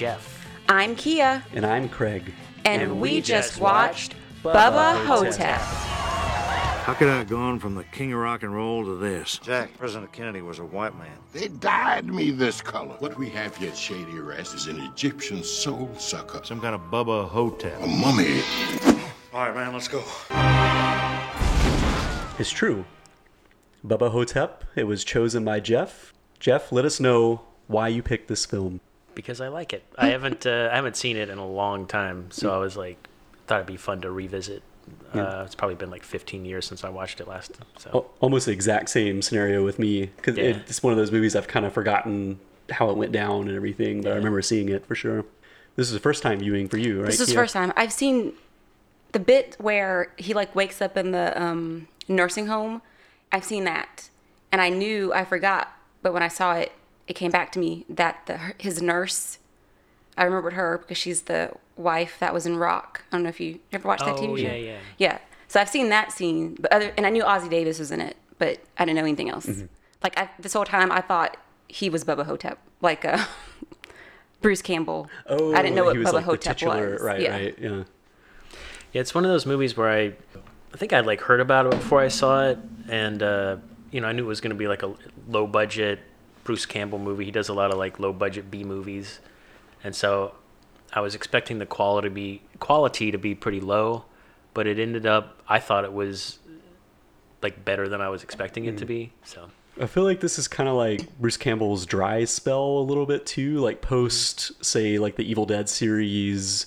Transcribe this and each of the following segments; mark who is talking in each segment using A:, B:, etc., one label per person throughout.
A: I'm Jeff.
B: I'm Kia,
C: And I'm Craig.
B: and, we, just watched Bubba Hotep.
D: How could I have gone from the king of rock and roll to this?
E: Jack, President Kennedy was a white man.
F: They dyed me this color. What we have here at Shady Rest is an Egyptian soul sucker,
D: Some kind of Bubba Hotep.
F: a mummy.
E: All right, man, let's go.
C: It's true. Bubba Hotep, it was chosen by Jeff. Jeff, let us know why you picked this film.
A: Because I like it. I haven't uh, I haven't seen it in a long time, so I was like, thought it'd be fun to revisit. Uh, it's probably been like 15 years since I watched it last. So
C: Almost the exact same scenario with me because
A: Yeah.
C: it's one of those movies I've kind of forgotten how it went down and everything, but I remember seeing it for sure. This is the first time viewing for you, right?
B: This is the first time I've seen the bit where he like wakes up in the um, nursing home. I've seen that, and I knew I forgot, but when I saw it, it came back to me that the his nurse. I remembered her because she's the wife that was in Rock. I don't know if you ever watched that
A: Oh,
B: TV show.
A: yeah, yeah.
B: Yeah. So I've seen that scene, but other and I knew Ossie Davis was in it, but I didn't know anything else.
C: Mm-hmm.
B: Like I, this whole time, I thought he was Bubba Hotep, like uh, Bruce Campbell.
C: Oh,
B: I didn't know what
C: was
B: Bubba
C: like the
B: Hotep
C: titular,
B: was.
C: Right,
B: yeah.
C: right, yeah.
A: yeah, it's one of those movies where I, I think I'd like heard about it before I saw it, and uh, you know I knew it was going to be like a low budget Bruce Campbell movie. He does a lot of like low budget B movies, and so I was expecting the quality to be quality to be pretty low, but it ended up I thought it was like better than I was expecting it to be. So
C: I feel like this is kind of like Bruce Campbell's dry spell a little bit too, like post, say, like the Evil Dead series,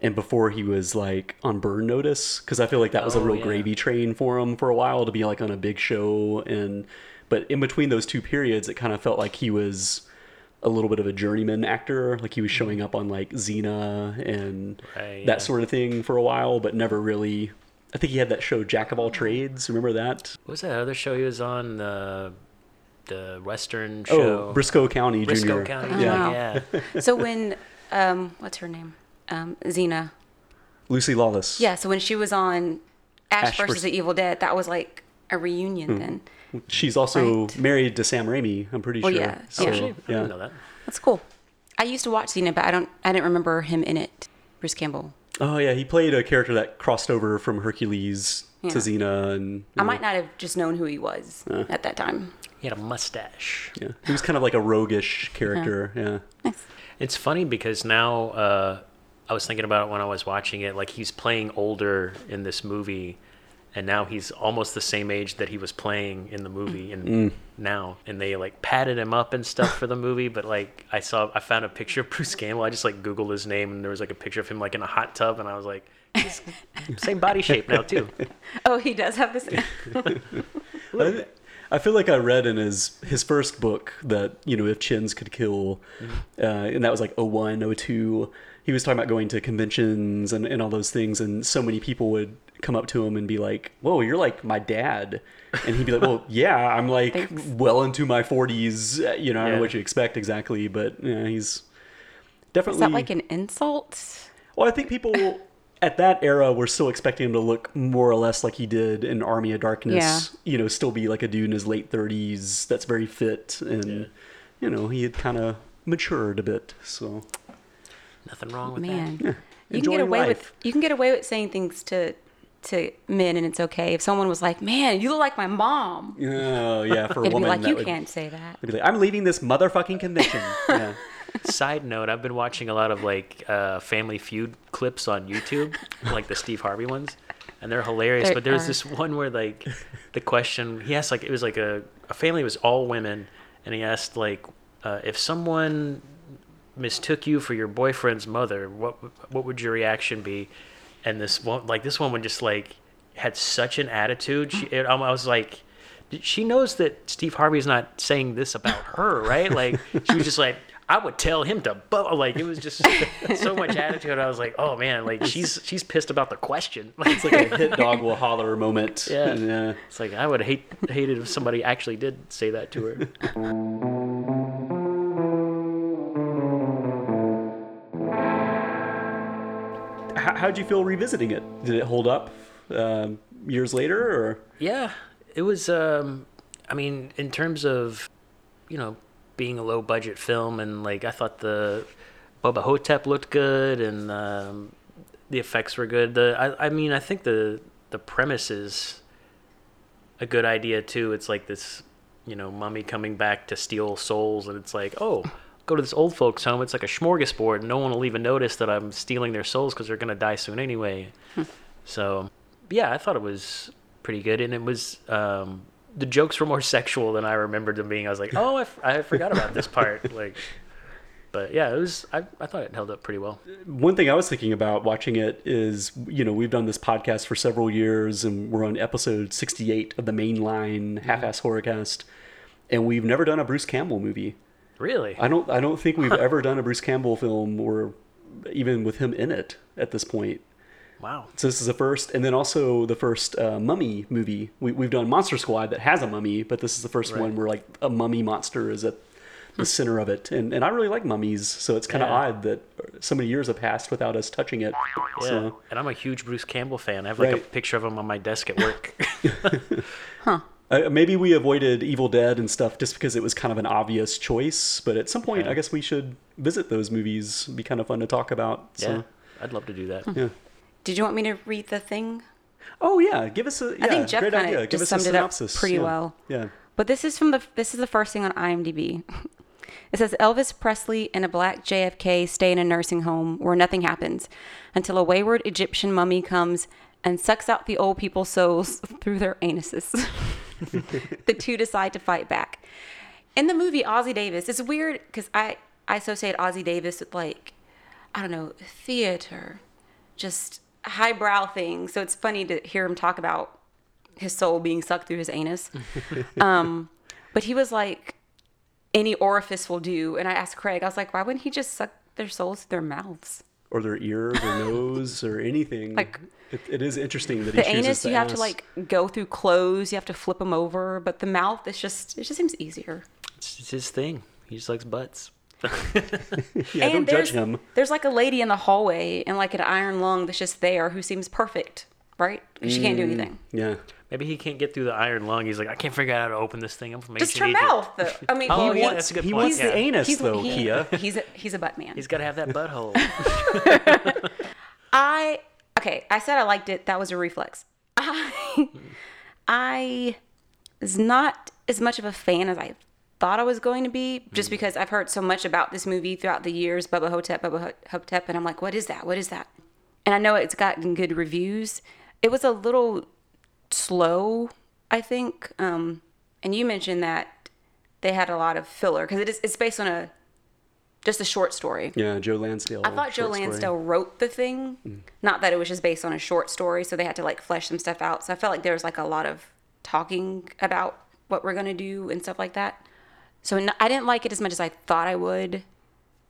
C: and before he was like on Burn Notice, because I feel like that was a
A: Oh,
C: real
A: yeah.
C: gravy train for him for a while to be like on a big show, and but in between those two periods, it kind of felt like he was a little bit of a journeyman actor, like he was showing up on like Xena and
A: Right,
C: that
A: yeah.
C: sort of thing for a while, but never really. I think he had that show Jack of All Trades. Remember that?
A: what was that other show he was on the the Western show?
C: Oh, Brisco County
A: Brisco
C: Jr.
A: County.
B: Oh,
A: Yeah,
B: wow.
A: yeah.
B: so when um what's her name um Xena
C: Lucy Lawless.
B: yeah so when she was on Ash,
C: Ash
B: versus
C: versus-
B: the Evil Dead that was like a reunion then
C: She's also
B: Right.
C: married to Sam Raimi, I'm pretty
B: Well,
C: sure.
B: yeah,
C: So,
B: yeah.
A: I
C: yeah.
A: didn't know that.
B: that's cool I used to watch Xena but I don't I didn't remember him in it Bruce Campbell
C: Oh yeah, he played a character that crossed over from Hercules to
B: Yeah.
C: Xena and
B: I might not have just known who he was at that time
A: He had a mustache.
C: yeah. He was kind of like a roguish character,
B: Uh-huh.
C: yeah.
A: It's funny because now uh, I was thinking about it when I was watching it. Like he's playing older in this movie, and now he's almost the same age that he was playing in the movie. And
C: Mm.
A: now, and they like padded him up and stuff for the movie. But like I saw, I found a picture of Bruce Campbell. I just like Googled his name, and there was like a picture of him like in a hot tub, and I was like, same body shape now too.
B: oh he does have the
C: same I feel like I read in his his first book that you know if chins could kill, uh, and that was like 01, 02, He was talking about going to conventions and, and all those things, and so many people would come up to him and be like, "Whoa, you're like my dad," and he'd be like, "Well, yeah, I'm like
B: Thanks.
C: well into my 40s. uh, You know, I don't know what you expect exactly, but yeah, he's definitely
B: Is that like an insult?
C: well, I think people at that era were still expecting him to look more or less like he did in Army of Darkness.
B: Yeah.
C: You know, still be like a dude in his late thirties that's very fit, and you know he had kind of matured a bit. So
A: Nothing wrong with
B: Man,
A: that.
B: you can get away
C: life.
B: with you can get away with saying things to to men, and it's okay. If someone was like, "Man, you look like my mom,"
C: oh yeah, for a
B: it'd be
C: woman
B: like, "You
C: would
B: can't say that."
C: be like, I'm leaving this motherfucking convention. yeah.
A: Side note: I've been watching a lot of like uh, Family Feud clips on YouTube, like the Steve Harvey ones, and they're hilarious.
B: They
A: but there's this one where like the question he asked, like it was like a, a family was all women, and he asked like uh, if someone mistook you for your boyfriend's mother, what what would your reaction be? And this one, like this woman, just like had such an attitude. She, it, I was like. She knows that Steve Harvey's not saying this about her, right? Like she was just like, I would tell him to, bu-. like it was just so much attitude. I was like, oh man, like she's she's pissed about the question. Like,
C: It's like a hit dog will holler moment.
A: Yeah.
C: And,
A: it's like I would hate hate it if somebody actually did say that to her.
C: how, how'd you feel revisiting it? Did it hold up um, years later, or
A: Yeah, it was. Um, I mean, in terms of, you know, being a low budget film, and like I thought the Bubba Hotep looked good, and um, the effects were good. The I, I mean, I think the the premise is a good idea too. It's like this, you know, mummy coming back to steal souls, and it's like, oh, go to this old folks' home. It's like a smorgasbord. and No one will even notice that I'm stealing their souls because they're gonna die soon anyway. so, yeah, I thought it was pretty good, and it was. Um, the jokes were more sexual than I remembered them being. I was like, oh, I, f- I forgot about this part. Like, but yeah, it was. I, I thought it held up pretty well.
C: One thing I was thinking about watching it is, you know, we've done this podcast for several years, and we're on episode 68 of the mainline half-ass horrorcast, and we've never done a Bruce Campbell movie.
A: Really?
C: I don't. I don't think we've ever done a Bruce Campbell film, or even with him in it at this point.
A: Wow.
C: So this is the first, and then also the first uh, mummy movie. We, we've done Monster Squad that has a mummy, but this is the first
A: Right.
C: one where like a mummy monster is at the center of it, and and I really like mummies, so it's kind of
A: Yeah.
C: odd that so many years have passed without us touching it.
A: Yeah.
C: So
A: And I'm a huge Bruce Campbell fan. I have like a picture of him on my desk at work.
C: uh, maybe we avoided Evil Dead and stuff just because it was kind of an obvious choice, but at some point,
A: Yeah.
C: I guess we should visit those movies. Be kind of fun to talk about. So.
A: yeah. I'd love to do that.
C: Yeah.
B: Did you want me to read the thing?
C: Oh yeah, give us a. Yeah,
B: I think Jeff
C: great
B: kinda
C: idea. Give
B: just
C: us a
B: summed it up
C: synopsis.
B: pretty
C: Yeah.
B: well.
C: Yeah.
B: But this is from the this is the first thing on IMDb. It says Elvis Presley and a black JFK stay in a nursing home where nothing happens until a wayward Egyptian mummy comes and sucks out the old people's souls through their anuses. the two decide to fight back. In the movie Ossie Davis, it's weird because I I associate Ossie Davis with like I don't know theater, just highbrow things. So it's funny to hear him talk about his soul being sucked through his anus. um, but he was like, any orifice will do. And I asked Craig, I was like, why wouldn't he just suck their souls through their mouths?
C: Or their ears or nose or anything.
B: Like-
C: it, it is interesting that
B: The
C: he
B: anus,
C: the
B: you have to like go through clothes, you have to flip them over. But the mouth, it's just, it just seems easier.
A: It's, it's his thing. He just likes butts.
C: Yeah, don't
B: there's,
C: judge him.
B: There's like a lady in the hallway and like an iron lung that's just there who seems perfect, right? 'Cause She
C: Mm.
B: can't do anything.
C: Yeah.
A: Maybe he can't get through the iron lung. He's like, I can't figure out how to open this thing. I'm from
B: Just
A: ancient
B: her
A: Egypt."
B: mouth. Though. I mean,
A: Oh,
B: he
A: yeah,
B: wants,
A: that's a good
C: He
A: point.
C: wants
A: yeah.
C: the anus
B: he's,
C: though,
B: he-
C: Kia.
B: He's a, he's a butt man.
A: He's got to have that butthole.
B: I okay. I said I liked it. That was a reflex. I I was not as much of a fan as I thought I was going to be, just because I've heard so much about this movie throughout the years. Bubba Hotep, Bubba Ho- Hotep, and I'm like, what is that? What is that? And I know it's gotten good reviews. It was a little slow, I think. Um, and you mentioned that they had a lot of filler because it is it's based on a just a short story.
C: Yeah, Joe Lansdale.
B: I thought Joe
C: short story.
B: Lansdale wrote the thing, not that it was just based on a short story, so they had to like flesh some stuff out. So I felt like there was like a lot of talking about what we're gonna do and stuff like that. So I didn't like it as much as I thought I would,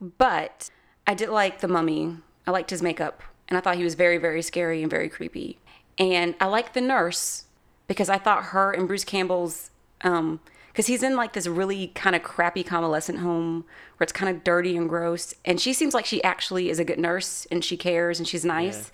B: but I did like the mummy. I liked his makeup, and I thought he was very, very scary and very creepy. And I like the nurse because I thought her and Bruce Campbell's, um, because he's in like this really kind of crappy convalescent home where it's kind of dirty and gross, and she seems like she actually is a good nurse and she cares and she's nice.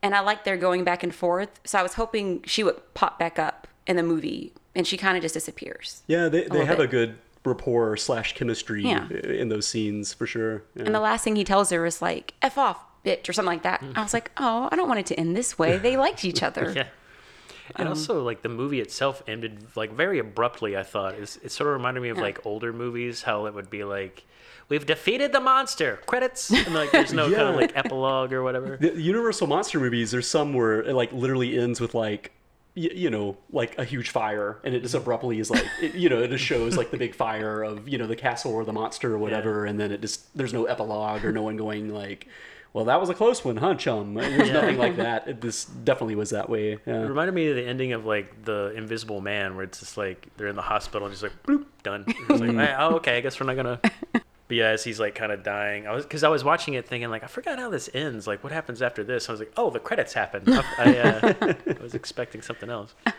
B: And I like their going back and forth. So I was hoping she would pop back up in the movie, and she kind of just disappears.
C: Yeah, they, they
B: little
C: have
B: bit.
C: a good rapport slash chemistry
B: Yeah.
C: in those scenes for sure. Yeah.
B: And the last thing he tells her is like "f off, bitch" or something like that. I was like, "Oh, I don't want it to end this way. They liked each other."
A: yeah. And
B: Um,
A: also, like the movie itself ended like very abruptly. I thought it's, it sort of reminded me of
B: Yeah.
A: like older movies, how it would be like, "We've defeated the monster." Credits, and like there's no kind of like epilogue or whatever.
C: the Universal monster movies, there's some where it like literally ends with like, y- you know, like a huge fire, and it just abruptly is like, it, you know, it just shows like the big fire of you know the castle or the monster or whatever, and then it just there's no epilogue or no one going like, well, that was a close one, huh, chum? There's nothing like that. It, this definitely was that way.
A: It reminded me of the ending of like the Invisible Man, where it's just like they're in the hospital and just like bloop done. Like, oh, okay, I guess we're not gonna. But yeah, as he's like kind of dying, I was because I was watching it thinking like I forgot how this ends. Like what happens after this? I was like, oh, the credits happen. I, I, uh, I was expecting something else.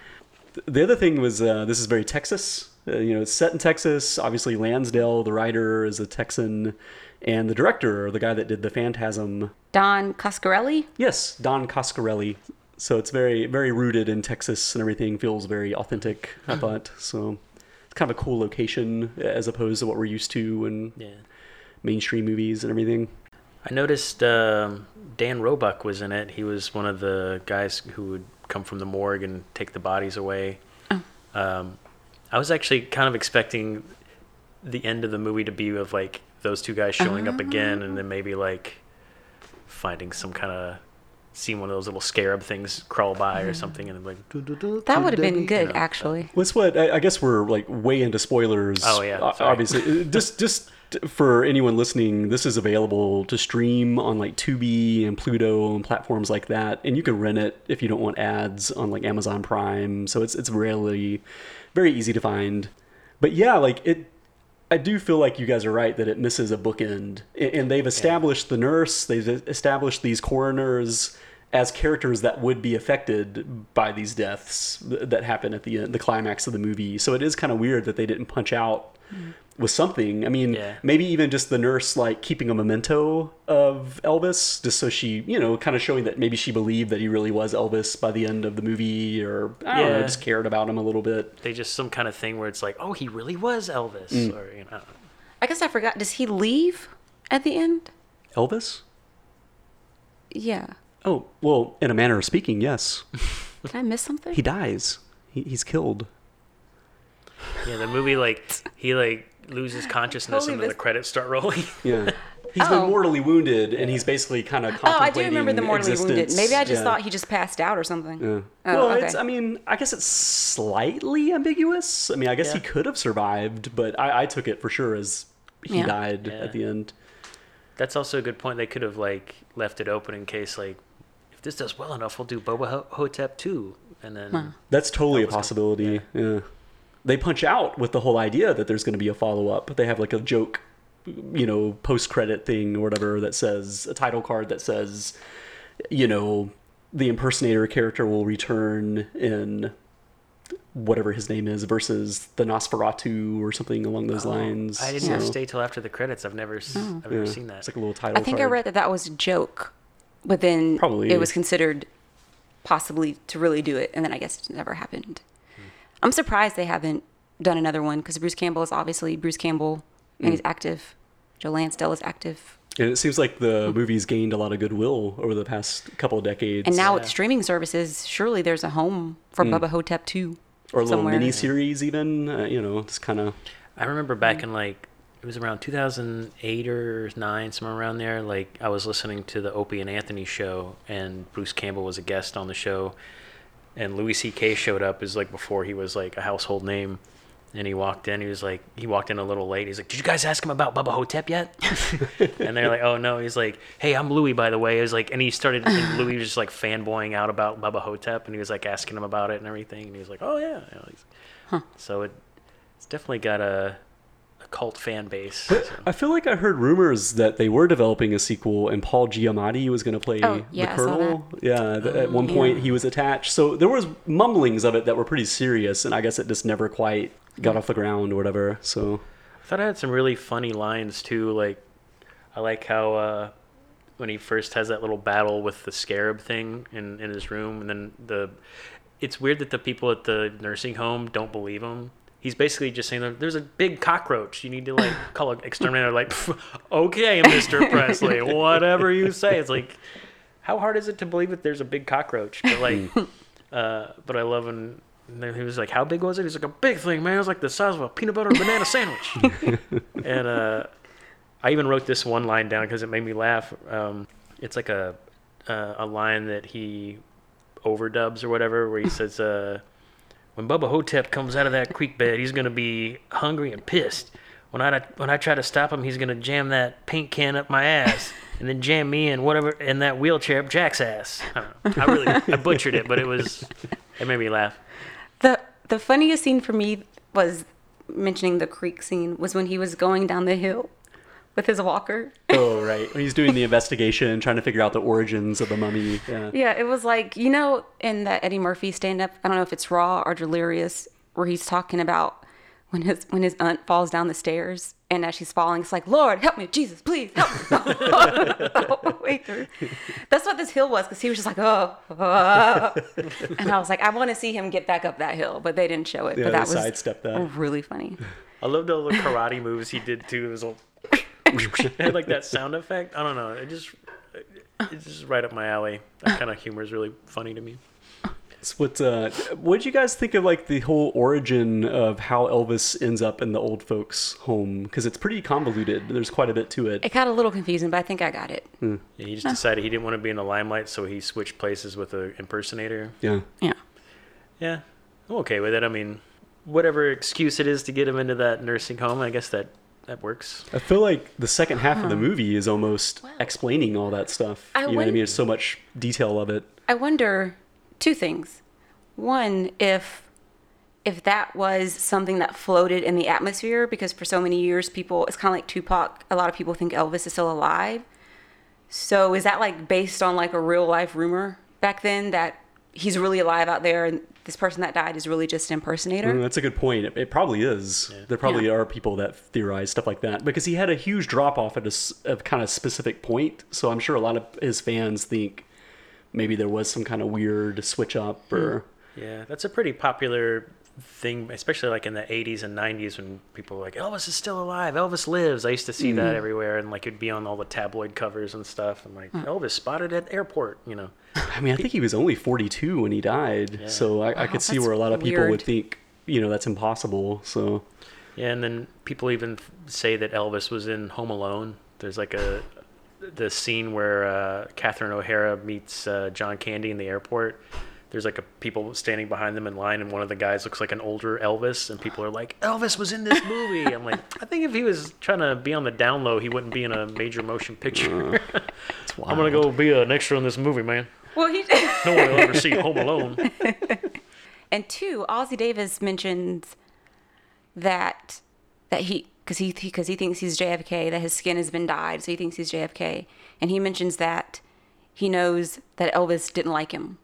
C: The other thing was uh, this is very Texas. Uh, you know, it's set in Texas. Obviously, Lansdale, the writer, is a Texan, and the director, the guy that did the Phantasm,
B: Don Coscarelli.
C: yes, Don Coscarelli. So it's very, very rooted in Texas, and everything feels very authentic. I thought so. It's kind of a cool location as opposed to what we're used to in
A: Yeah.
C: mainstream movies and everything.
A: I noticed um, Dan Roebuck was in it. He was one of the guys who would come from the morgue and take the bodies away. Um, I was actually kind of expecting the end of the movie to be of like those two guys showing up again, and then maybe like finding some kind of seeing one of those little scarab things crawl by or something, and like
B: That would have been good, actually.
C: What's what? I, I guess we're like way into spoilers.
A: Oh, yeah.
C: Obviously, Uh, just just for anyone listening, this is available to stream on like Tubi and Pluto and platforms like that, and you can rent it if you don't want ads on like Amazon Prime. So it's it's really very easy to find. But yeah, like it. I do feel like you guys are right that it misses a bookend, and they've established the nurse, they've established these coroners as characters that would be affected by these deaths that happen at the end, the climax of the movie. So it is kind of weird that they didn't punch out mm. With something. I mean,
A: Yeah.
C: maybe even just the nurse like keeping a memento of Elvis, just so she, you know, kind of showing that maybe she believed that he really was Elvis by the end of the movie, or I don't know, just cared about him a little bit.
A: they just some kind of thing where it's like, oh, he really was Elvis,
C: Mm.
A: or you know, I know.
B: I guess I forgot. Does he leave at the end?
C: Elvis?
B: Yeah.
C: Oh, well, in a manner of speaking, yes.
B: Did I miss something?
C: He dies. He, he's killed.
A: yeah, the movie like he like loses consciousness
B: Totally
A: and then the credits start rolling.
C: Yeah. He's
B: Oh.
C: been mortally wounded, and he's basically kind of
B: oh, I do remember the mortally wounded.
C: existence.
B: Maybe I just
C: Yeah.
B: thought he just passed out or something.
C: Yeah.
B: Oh,
C: well,
B: okay.
C: it's. I mean, I guess it's slightly ambiguous. I mean, I guess he could have survived, but I, I took it for sure as he
B: Yeah.
C: died
A: Yeah.
C: at the end.
A: That's also a good point. They could have like left it open in case like if this does well enough, we'll do Bubba Ho- Hotep too, and then
C: That's totally a
A: was gonna-
C: possibility. yeah. They punch out with the whole idea that there's going to be a follow up. They have like a joke, you know, post credit thing or whatever that says a title card that says, you know, the impersonator character will return in whatever his name is versus the Nosferatu or something along those oh, lines.
A: Oh, I didn't
C: So,
A: stay till after the credits. I've never s- oh. I've
C: yeah,
A: never seen that.
C: It's like a little title
B: I think I read that that was a joke, but then
C: Probably
B: it was considered possibly to really do it, and then I guess it never happened.
C: Hmm.
B: I'm surprised they haven't done another one because Bruce Campbell is obviously Bruce Campbell and
C: Hmm.
B: he's active. Joe Lansdale is active,
C: And it seems like the movie's gained a lot of goodwill over the past couple of decades.
B: and now
A: Yeah.
B: with streaming services, surely there's a home for Bubba Hotep too.
C: Hmm. or a little
B: somewhere.
C: mini series, even. Uh, you know, it's kind of.
A: I remember back in like it was around 2008 or nine, somewhere around there. Like I was listening to the Opie and Anthony show, and Bruce Campbell was a guest on the show, and Louis C.K. showed up as like before he was like a household name. And he walked in. He was like, he walked in a little late. He's like, "Did you guys ask him about Bubba Hotep yet?" and they're like, "Oh no." He's like, "Hey, I'm Louis, by the way." He was like, and he started. And Louis was just like fanboying out about Bubba Hotep, and he was like asking him about it and everything. And he was like, "Oh yeah." Know, So it, it's definitely got a cult fan base. so.
C: I feel like I heard rumors that they were developing a sequel, and Paul Giamatti was going to play
B: Oh, yeah,
C: the Colonel. Yeah, th- at one
B: Oh,
C: point
B: yeah.
C: he was attached. So there was mumblings of it that were pretty serious, and I guess it just never quite got off the ground or whatever. So
A: I thought I had some really funny lines too. Like, I like how uh, when he first has that little battle with the scarab thing in, in his room, and then the. It's weird that the people at the nursing home don't believe him. He's basically just saying, "There's a big cockroach. You need to like call an exterminator." Like, okay, Mister Presley, whatever you say. It's like, how hard is it to believe that there's a big cockroach? But like, uh, but I love when and then he was like, "How big was it?" He's like, "A big thing, man. It was like the size of a peanut butter banana sandwich." and uh, I even wrote this one line down because it made me laugh. Um, it's like a uh, a line that he overdubs or whatever, where he says, uh, "When Bubba Hotep comes out of that creek bed, he's gonna be hungry and pissed. When I when I try to stop him, he's gonna jam that paint can up my ass." And then jam me and whatever in that wheelchair up Jack's ass. I don't know. I really I butchered it, but it was it made me laugh.
B: The the funniest scene for me was mentioning the creek scene was when he was going down the hill with his walker.
C: oh right, he's doing the investigation, trying to figure out the origins of the mummy. Yeah.
B: Yeah, it was like you know in that Eddie Murphy stand up. I don't know if it's Raw or Delirious, where he's talking about when his when his aunt falls down the stairs and as she's falling, it's like Lord help me, Jesus please help me. the way through. That's what this hill was because he was just like oh, oh." and I was like I want to see him get back up that hill, but they didn't show it.
C: Yeah,
B: but that
C: they
B: was
C: sidestepped that.
B: really funny.
A: I loved all the karate moves he did too. It was all it had like that sound effect. I don't know. It just it's just right up my alley. That kind of humor is really funny to me.
C: So what uh, what did you guys think of like the whole origin of how Elvis ends up in the old folks' home? Because it's pretty convoluted. There's quite a bit to it.
B: It got a little confusing, but I think I got it.
A: Yeah, he just decided he didn't want to be in the limelight, so he switched places with an impersonator.
C: Yeah.
B: Yeah.
A: Yeah, I'm okay with it. I mean, whatever excuse it is to get him into that nursing home, I guess that that works.
C: I feel like the second half of the movie is almost explaining all that stuff.
B: I
C: you know what I mean? There's so much detail of it.
B: I wonder two things. One, if if that was something that floated in the atmosphere, because for so many years people it's kinda like Tupac, a lot of people think Elvis is still alive. So is that like based on like a real life rumor back then that he's really alive out there and this person that died is really just an impersonator?
C: Mm, That's a good point. It, it probably is. There probably
B: Yeah.
C: are people that theorize stuff like that because he had a huge drop off at a kind of specific point. So I'm sure a lot of his fans think maybe there was some kind of weird switch up hmm. or.
A: Yeah, that's a pretty popular thing, especially like in the 80s and 90s when people were like, Elvis is still alive, Elvis lives. I used to see that hmm. everywhere, and like it'd be on all the tabloid covers and stuff. I'm like, hmm. Elvis spotted at airport, you know.
C: I mean, I think he was only 42 when he died. So I, I could see where a lot of people would think, you know, that's impossible. So
A: Yeah, and then people even say that Elvis was in Home Alone. There's like a the scene where uh, Catherine O'Hara meets uh, John Candy in the airport. There's like a people standing behind them in line, and one of the guys looks like an older Elvis, and people are like, "Elvis was in this movie." I'm like, I think if he was trying to be on the down low, he wouldn't be in a major motion picture. I'm gonna go be an extra in this movie, man.
B: Well he
A: No one will ever see Home Alone.
B: And two, Ossie Davis mentions that that he because he because he thinks he's JFK that his skin has been dyed, so he thinks he's JFK, and he mentions that he knows that Elvis didn't like him.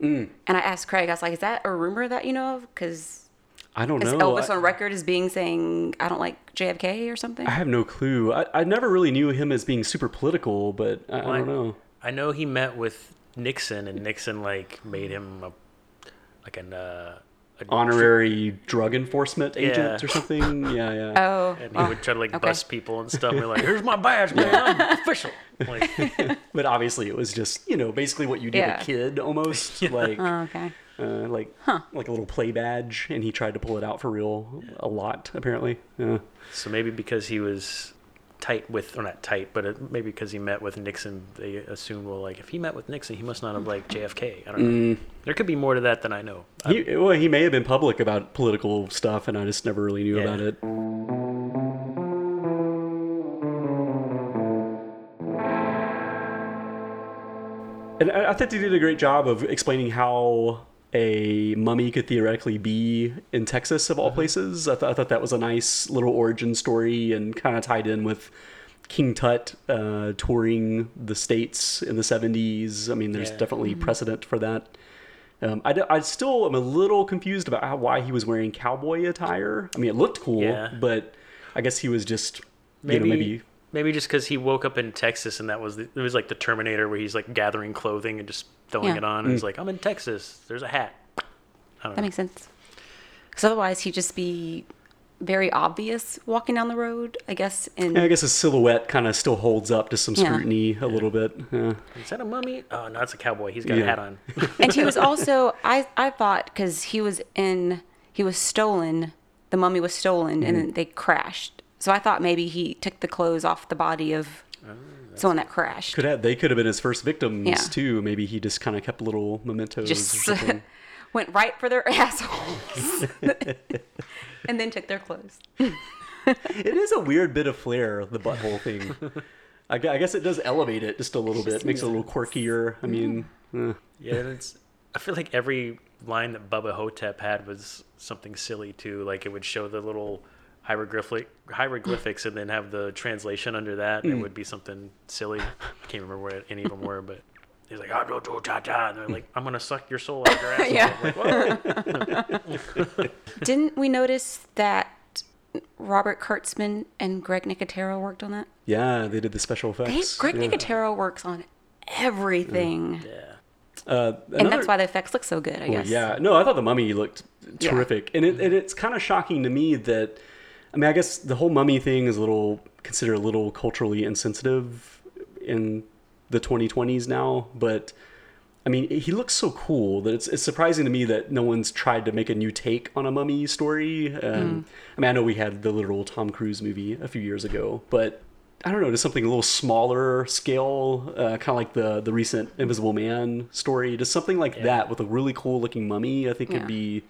C: Mm.
B: And I asked Craig, I was like, "Is that a rumor that you know of? Because
C: I don't
B: is
C: know.
B: Elvis
C: I,
B: on record as being saying I don't like JFK or something?"
C: I have no clue. I, I never really knew him as being super political, but I, I don't know.
A: I know he met with Nixon, and Nixon like made him a like an uh, a
C: Honorary drug enforcement agent
A: Yeah.
C: or something. Yeah, yeah.
B: oh,
A: and he would try to like
B: okay.
A: bust people and stuff. And be like, "Here's my badge, man. I'm official." Like,
C: But obviously, it was just you know basically what you do
B: Yeah.
C: a kid almost like
B: oh, okay.
C: uh, like like a little play badge, and he tried to pull it out for real a lot apparently. Yeah.
A: so maybe because he was tight with, or not tight, but it, maybe because he met with Nixon, they assumed, well, like if he met with Nixon, he must not have liked JFK. I don't know. Mm. There could be more to that than I know.
C: He, well, he may have been public about political stuff, and I just never really knew
A: Yeah.
C: about it. And I, I think they did a great job of explaining how a mummy could theoretically be in Texas, of all places. I, th- I thought that was a nice little origin story and kind of tied in with King Tut uh, touring the states in the 70s. I mean, there's
A: Yeah.
C: definitely precedent for that. Um, I, d- I still am a little confused about how, why he was wearing cowboy attire. I mean, it looked cool,
A: Yeah.
C: but I guess he was just,
A: maybe
C: you know, maybe
A: maybe just because he woke up in Texas and that was the, it was like the Terminator where he's like gathering clothing and just throwing
B: Yeah.
A: it on. And he's mm. like, "I'm in Texas. There's a hat." I don't
B: That
A: know.
B: makes sense. Because otherwise, he'd just be very obvious walking down the road. I guess. In
C: Yeah, I guess his silhouette kind of still holds up to some
B: Yeah.
C: scrutiny a little bit. Yeah.
A: Is that a mummy? Oh no, it's a cowboy. He's got a hat on.
B: and he was also I I thought because he was in he was stolen. The mummy was stolen, and mm. they crashed. So I thought maybe he took the clothes off the body of someone that crashed.
C: Could have, they could have been his first victims
B: Yeah.
C: too. Maybe he just kind of kept little mementos. or
B: Just went right for their assholes, and then took their clothes.
C: it is a weird bit of flair, the butthole thing. I, I guess it does elevate it just a little bit, makes it a little quirkier. I mean, eh.
A: Yeah, and it's. I feel like every line that Bubba Hotep had was something silly too. Like it would show the little hieroglyphic hieroglyphics and then have the translation under that. And it would be something silly. I can't remember what any of them were, but he's like, "Ah, do, do, cha, cha," and they're like, "I'm gonna suck your soul out of your asshole."
B: Yeah.
A: Like,
B: Didn't we notice that Robert Kurtzman and Greg Nicotero worked on that?
C: yeah, they did the special
B: They,
C: effects.
B: Greg
C: yeah.
B: Nicotero works on everything,
A: yeah.
C: Uh,
B: and that's why the effects look so good. I
C: Well,
B: guess.
C: yeah, no, I thought the mummy looked
B: Yeah.
C: terrific, and it, and it's kind of shocking to me that I mean, I guess the whole mummy thing is a little considered a little culturally insensitive in the 2020s now, but I mean, he looks so cool that it's, it's surprising to me that no one's tried to make a new take on a mummy story. Um, I mean, I know we had the literal Tom Cruise movie a few years ago, but I don't know, just something a little smaller scale, uh, kind of like the the recent Invisible Man story, just something like that with a really cool looking mummy. I think
B: Yeah.
C: could be.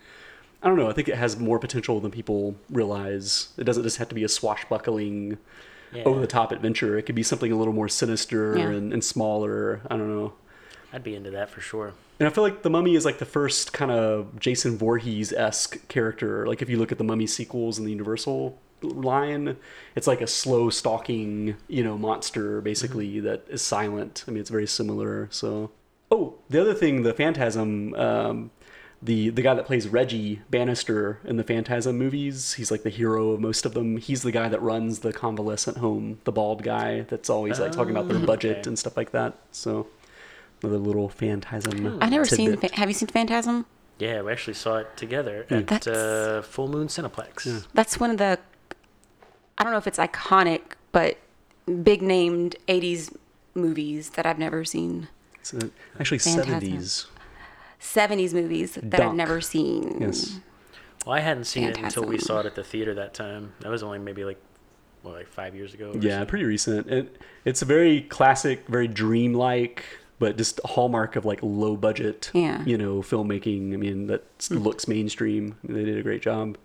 C: I don't know. I think it has more potential than people realize. It doesn't just have to be a swashbuckling,
A: Yeah.
C: over the top adventure. It could be something a little more sinister
B: Yeah.
C: and, and smaller. I don't know.
A: I'd be into that for sure.
C: And I feel like the Mummy is like the first kind of Jason Voorhees esque character. Like if you look at the Mummy sequels in the Universal line, it's like a slow stalking, you know, monster basically that is silent. I mean, it's very similar. So, oh, the other thing, the Phantasm, um, the the guy that plays Reggie Bannister in the Phantasm movies, he's like the hero of most of them. He's the guy that runs the convalescent home, the bald guy that's always like talking about their budget
A: okay.
C: and stuff like that. So, another little Phantasm.
B: I've never seen.
C: tidbit.
B: Fa- Have you seen Phantasm?
A: Yeah, we actually saw it together at
B: That's-
A: uh, Full Moon Cineplex.
B: That's one of the. I don't know if it's iconic, but big named '80s movies that I've never seen.
C: It's uh, actually
B: Phantasm.
C: seventies.
B: '70s movies that I've never seen.
C: Yes.
A: Well, I hadn't seen it until we saw it at the theater that time. That was only maybe like, what, like five years ago. or
C: Yeah,
A: something.
C: pretty recent. It, it's a very classic, very dreamlike, but just a hallmark of like low budget,
B: Yeah.
C: you know, filmmaking. I mean, that looks mainstream. They did a great job.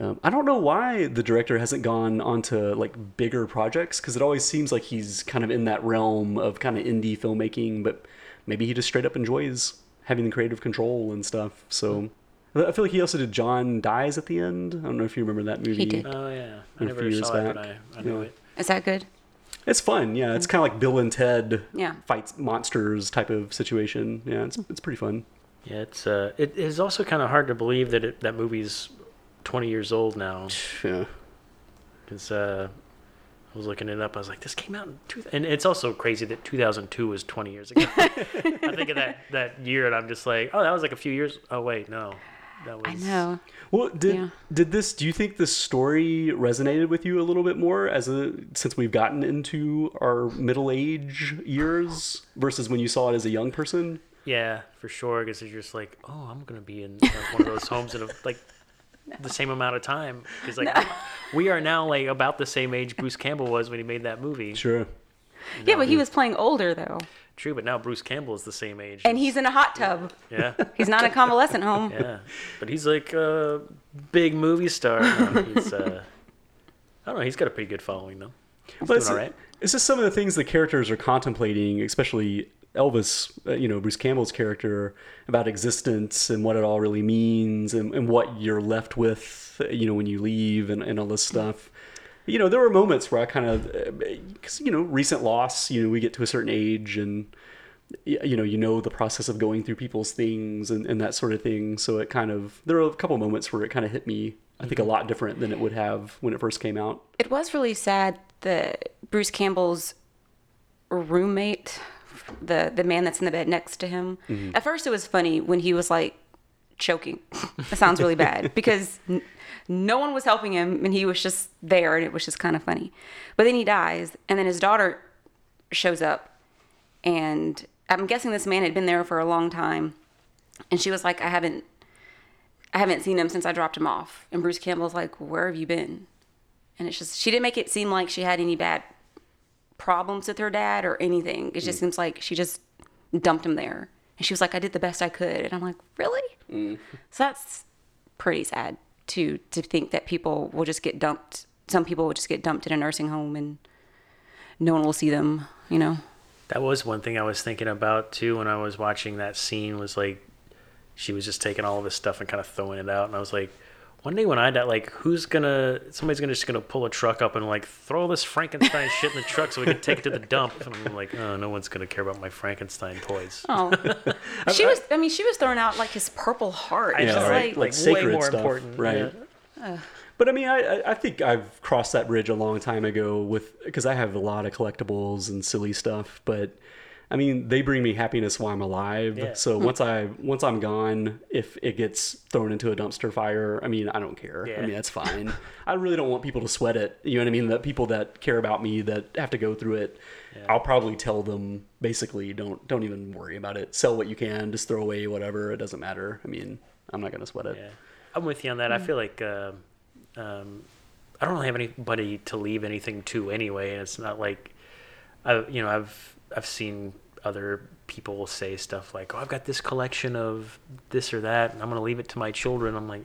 C: Um, I don't know why the director hasn't gone on to like bigger projects because it always seems like he's kind of in that realm of kind of indie filmmaking, but maybe he just straight up enjoys having the creative control and stuff. So I feel like he also did John Dies at the end. I don't know if you remember that movie.
B: He did.
A: Oh yeah,
C: A
A: I never
C: few years
A: saw it, but
C: back.
A: I, I know
C: Yeah.
A: it.
B: Is that good?
C: It's fun, yeah. It's kind of like Bill and Ted
B: Yeah.
C: fights monsters type of situation. Yeah, it's it's pretty fun.
A: Yeah, it's uh, it is also kind of hard to believe that it, that movie's twenty years old now.
C: Yeah,
A: Because uh, I was looking it up. I was like, this came out in two. And it's also crazy that 2002 was 20 years ago. I think of that that year, and I'm just like, oh, that was like a few years. Oh wait, no, that was.
B: I know.
C: Well, did
B: Yeah.
C: did this? Do you think this story resonated with you a little bit more as a since we've gotten into our middle age years versus when you saw it as a young person?
A: Yeah, for sure. Because you're just like, oh, I'm gonna be in uh, one of those homes in a, like the same amount of time. Because like we are now like about the same age Bruce Campbell was when he made that movie.
C: Sure.
B: Yeah, but he was playing older though,
A: True, but now Bruce Campbell is the same age.
B: and he's in a hot tub.
A: yeah.
B: He's not in a convalescent home.
A: Yeah, but he's like a big movie star. No, he's, uh, I don't know. He's got a pretty good following though. He's
C: But
A: doing
C: it's,
A: all right.
C: it's just some of the things the characters are contemplating, especially Elvis, uh, you know, Bruce Campbell's character, about existence and what it all really means and, and what you're left with, uh, you know, when you leave and, and all this stuff. You know, there were moments where I kind of, because, you know, recent loss, you know, we get to a certain age and, you know, you know the process of going through people's things and, and that sort of thing. So it kind of, there were a couple moments where it kind of hit me, I think, a lot different than it would have when it first came out.
B: It was really sad that Bruce Campbell's roommate, the the man that's in the bed next to him. Mm-hmm. At first, it was funny when he was like choking. That sounds really bad because n- no one was helping him, and he was just there, and it was just kind of funny. But then he dies, and then his daughter shows up, and I'm guessing this man had been there for a long time, and she was like, "I haven't." I haven't seen him since I dropped him off. And Bruce Campbell's like, Where have you been? And it's just, she didn't make it seem like she had any bad problems with her dad or anything. It just mm. seems like she just dumped him there. And she was like, I did the best I could. And I'm like, Really? Mm. So that's pretty sad to to think that people will just get dumped. Some people will just get dumped in a nursing home and no one will see them, you know?
A: That was one thing I was thinking about too when I was watching that scene. Was like, she was just taking all of this stuff and kind of throwing it out, and I was like. One day when I die, like, who's gonna? Somebody's gonna just gonna pull a truck up and like throw all this Frankenstein shit in the truck so we can take it to the dump. And I'm like, oh, no one's gonna care about my Frankenstein toys.
B: Oh. she was, I mean, she was throwing out like his purple heart. It's
A: know,
B: just
C: right.
B: like,
C: Like
A: way
C: sacred
A: more
C: stuff,
A: important,
C: right?
A: yeah.
C: But I mean, I I- I think I've crossed that bridge a long time ago with because I have a lot of collectibles and silly stuff. But I mean, they bring me happiness while I'm alive.
A: Yeah.
C: So once I once I'm gone, if it gets thrown into a dumpster fire, I mean, I don't care.
A: Yeah.
C: I mean, that's fine. I really don't want people to sweat it. You know what I mean? That people that care about me that have to go through it, I'll probably tell them basically don't don't even worry about it. Sell what you can, just throw away whatever. It doesn't matter. I mean, I'm not gonna sweat it.
A: Yeah, I'm with you on that. I feel like uh, um, I don't really have anybody to leave anything to anyway, and it's not like I, you know, I've I've seen other people say stuff like, "Oh, I've got this collection of this or that, and I'm gonna leave it to my children." I'm like.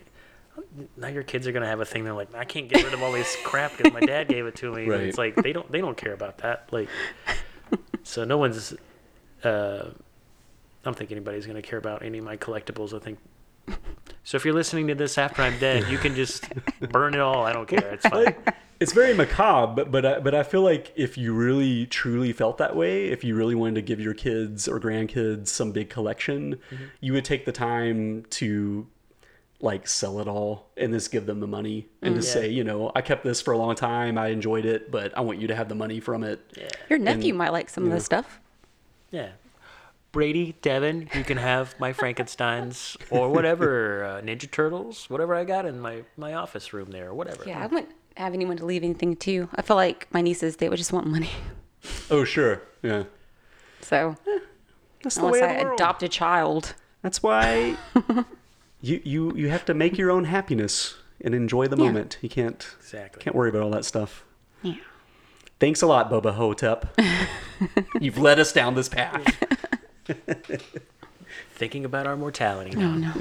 A: "Oh, Now your kids are gonna have a thing. They're like, I can't get rid of all this crap because my dad gave it to me.
C: Right.
A: It's like they don't they don't care about that. Like, so no one's. Uh, I don't think anybody's gonna care about any of my collectibles. I think so if you're listening to this after I'm dead, you can just burn it all. I don't care. It's fine.
C: It's very macabre, but but I, but I feel like if you really truly felt that way, if you really wanted to give your kids or grandkids some big collection, mm-hmm. you would take the time to like sell it all and just give them the money and just mm-hmm.
A: Yeah.
C: say, you know, I kept this for a long time, I enjoyed it, but I want you to have the money from it.
B: Your nephew might like some of this stuff.
A: Yeah. Brady, Devin, you can have my Frankenstein's or whatever, uh, Ninja Turtles, whatever I got in my, my office room there or whatever.
B: Yeah, I wouldn't have anyone to leave anything to. I feel like my nieces, they would just want money.
C: Oh, sure. Yeah.
B: So eh,
C: That's the
B: unless
C: way
B: I
C: the world.
B: adopt a child.
C: That's why you you you have to make your own happiness and enjoy the
B: Yeah.
C: moment. You can't
A: Exactly.
C: can't worry about all that stuff.
B: Yeah.
C: Thanks a lot, Bubba Hotep. You've led us down this path.
A: Thinking about our mortality
B: Oh no.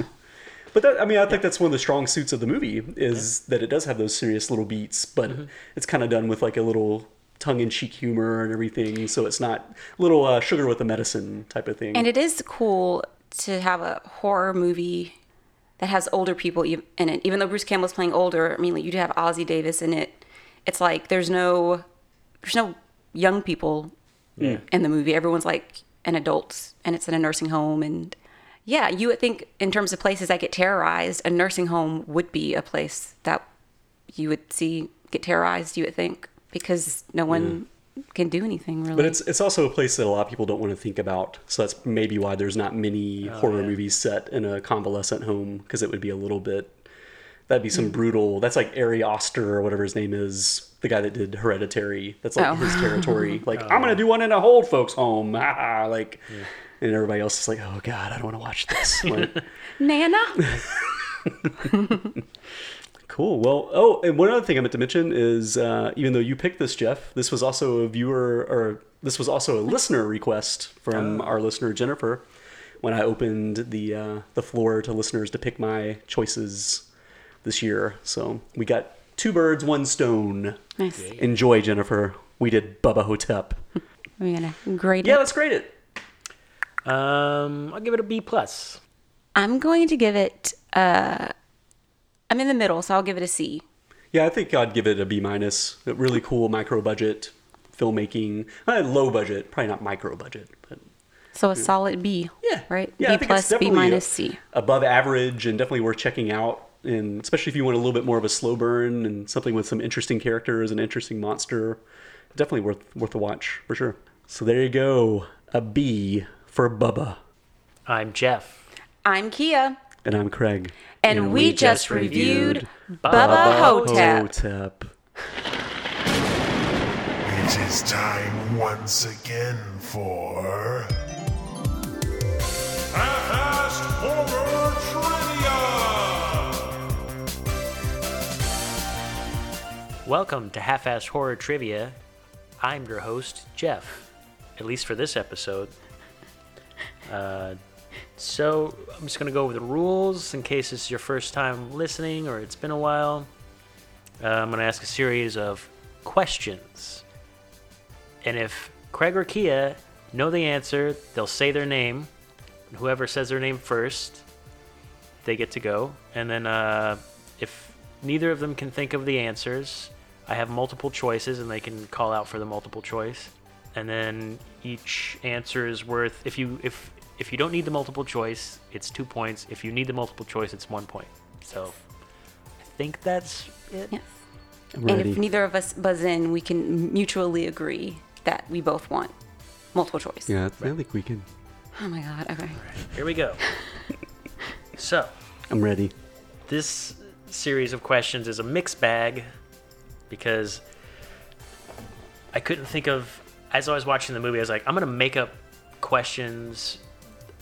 C: But that, I mean, I think that's one of the strong suits of the movie is that it does have those serious little beats, but
B: Mm-hmm.
C: it's kind of done with like a little tongue-in-cheek humor and everything. So it's not little uh, sugar with the medicine type of thing.
B: And it is cool to have a horror movie that has older people ev- in it. Even though Bruce Campbell's playing older, I mean, like, you do have Ossie Davis in it. It's like there's no there's no young people in the movie. Everyone's like an adult, and it's in a nursing home. And yeah, you would think in terms of places that get terrorized, a nursing home would be a place that you would see get terrorized. You would think because no one can do anything really.
C: But it's it's also a place that a lot of people don't want to think about. So that's maybe why there's not many
B: Oh,
C: horror
A: yeah.
C: movies set in a convalescent home because it would be a little bit. That'd be some
B: Hmm.
C: brutal. That's like Ari Aster or whatever his name is, the guy that did Hereditary. That's like
B: Oh.
C: his territory. Like I'm gonna do one in a old folks home. Like, and everybody else is like, oh god, I don't want to watch this. Like,
B: Nana.
C: Cool. Well, oh, and one other thing I meant to mention is uh, even though you picked this, Jeff, this was also a viewer or this was also a listener request from our listener Jennifer. When I opened the uh, the floor to listeners to pick my choices this year, so we got two birds, one stone.
B: nice.
C: Enjoy, Jennifer. We did Bubba Hotep.
B: We're gonna grade
C: Yeah,
B: it.
C: let's grade it.
A: Um, I'll give it a B plus.
B: I'm going to give it. Uh, I'm in the middle, so I'll give it a C.
C: Yeah, I think I'd give it a B minus. Really cool micro budget filmmaking. Uh, low budget, probably not micro budget, but
B: So a solid B.
C: Yeah.
B: Right.
C: Yeah, I
B: B
C: think it's
B: plus, B
C: definitely
B: minus,
C: a-
B: C.
C: above average and definitely worth checking out. And especially if you want a little bit more of a slow burn and something with some interesting characters and interesting monster, definitely worth worth a watch for sure. So there you go, a B for Bubba,
A: I'm Jeff.
B: I'm Kia,
C: and I'm Craig,
B: and, we, just reviewed Bubba Hotep.
C: Hotep.
G: It is time once again for. Half-assed Horror Trivia!
A: Welcome to Half-Assed Horror Trivia. I'm your host, Jeff. At least for this episode. Uh, so I'm just gonna go over the rules in case it's your first time listening or it's been a while. Uh, I'm gonna ask a series of questions, and if Craig or Kia know the answer, they'll say their name. Whoever says their name first, they get to go. And then uh, if neither of them can think of the answers, I have multiple choices, and they can call out for the multiple choice. And then each answer is worth if you if if you don't need the multiple choice, it's two points. If you need the multiple choice, it's one point. So I think that's it.
B: Yes.
C: I'm
B: And if neither of us buzz in, we can mutually agree that we both want. multiple choice.
C: Yeah, I think we can.
B: Oh my god. Okay.
A: Here we go. so,
C: I'm ready.
A: this series of questions is a mixed bag because I couldn't think of as I was watching the movie I was like I'm going to make up questions